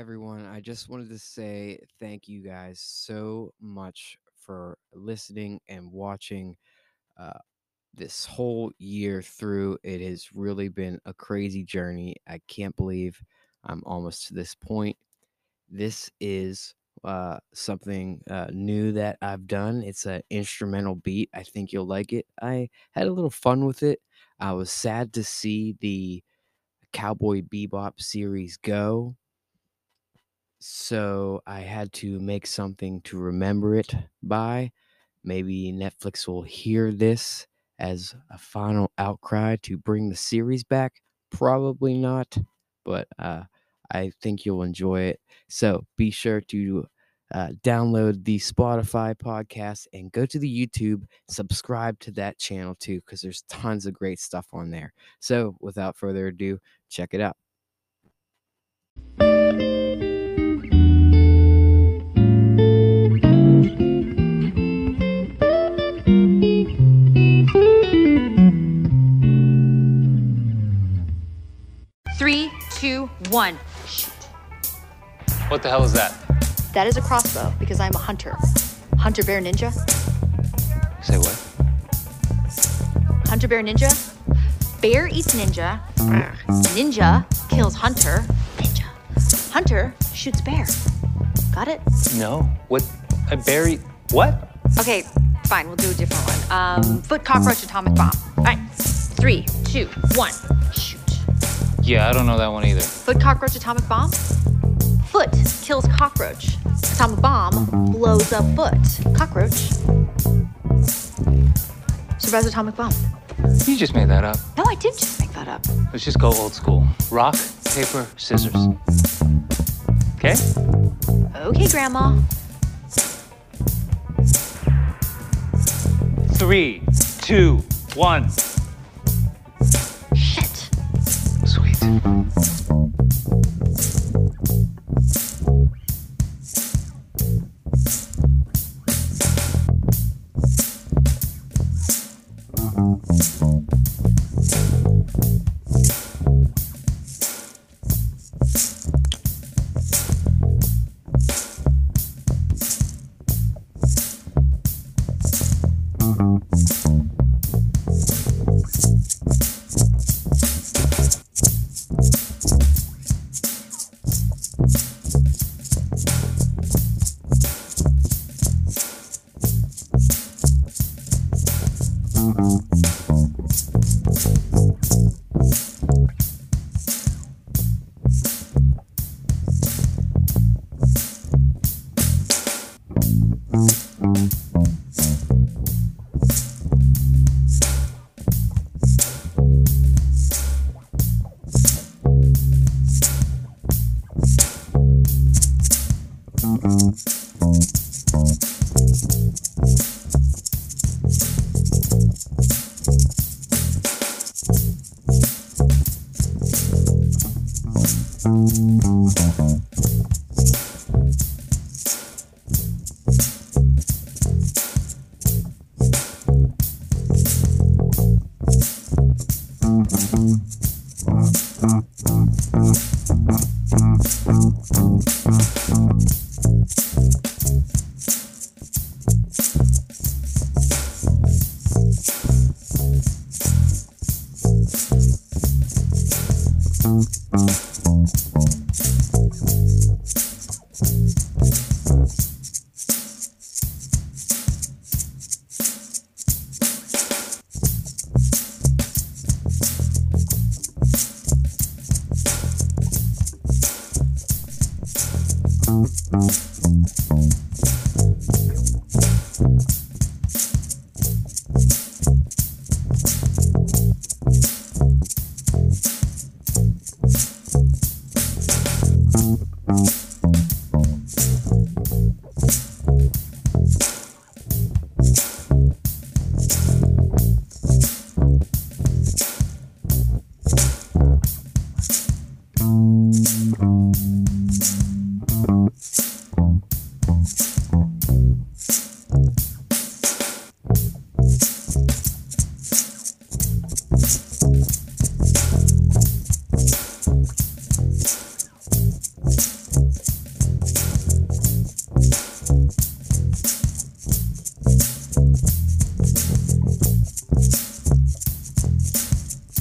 Everyone, I just wanted to say thank you guys so much for listening and watching uh, this whole year through. It has really been a crazy journey. I can't believe I'm almost to this point. This is uh, something uh, new that I've done. It's an instrumental beat. I think you'll like it. I had a little fun with it. I was sad to see the Cowboy Bebop series go so I had to make something to remember it by. Maybe Netflix will hear this as a final outcry to bring the series back. Probably not, but uh, I think you'll enjoy it. So be sure to uh, download the Spotify podcast and go to the YouTube, subscribe to that channel too, because there's tons of great stuff on there. So without further ado, check it out. Three, two, one. Shoot. What the hell is that? That is a crossbow because I'm a hunter. Hunter Bear Ninja. Say what? Hunter Bear Ninja. Bear eats ninja. Ninja kills hunter. Ninja. Hunter shoots bear. Got it? No. What? I buried. What? Okay, fine. We'll do a different one. Um, foot cockroach atomic bomb. All right. Three, two, one. Shoot. Yeah, I don't know that one either. Foot cockroach atomic bomb. Foot kills cockroach. Atomic bomb blows up foot. Cockroach survives atomic bomb. You just made that up. No, I did just make that up. Let's just go old school. Rock, paper, scissors. Okay? Okay, Grandma. Three, two, one. Shit. Sweet.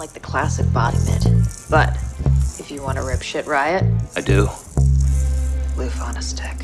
like the classic body mitt. But if you want to rip shit riot, I do. loof on a stick.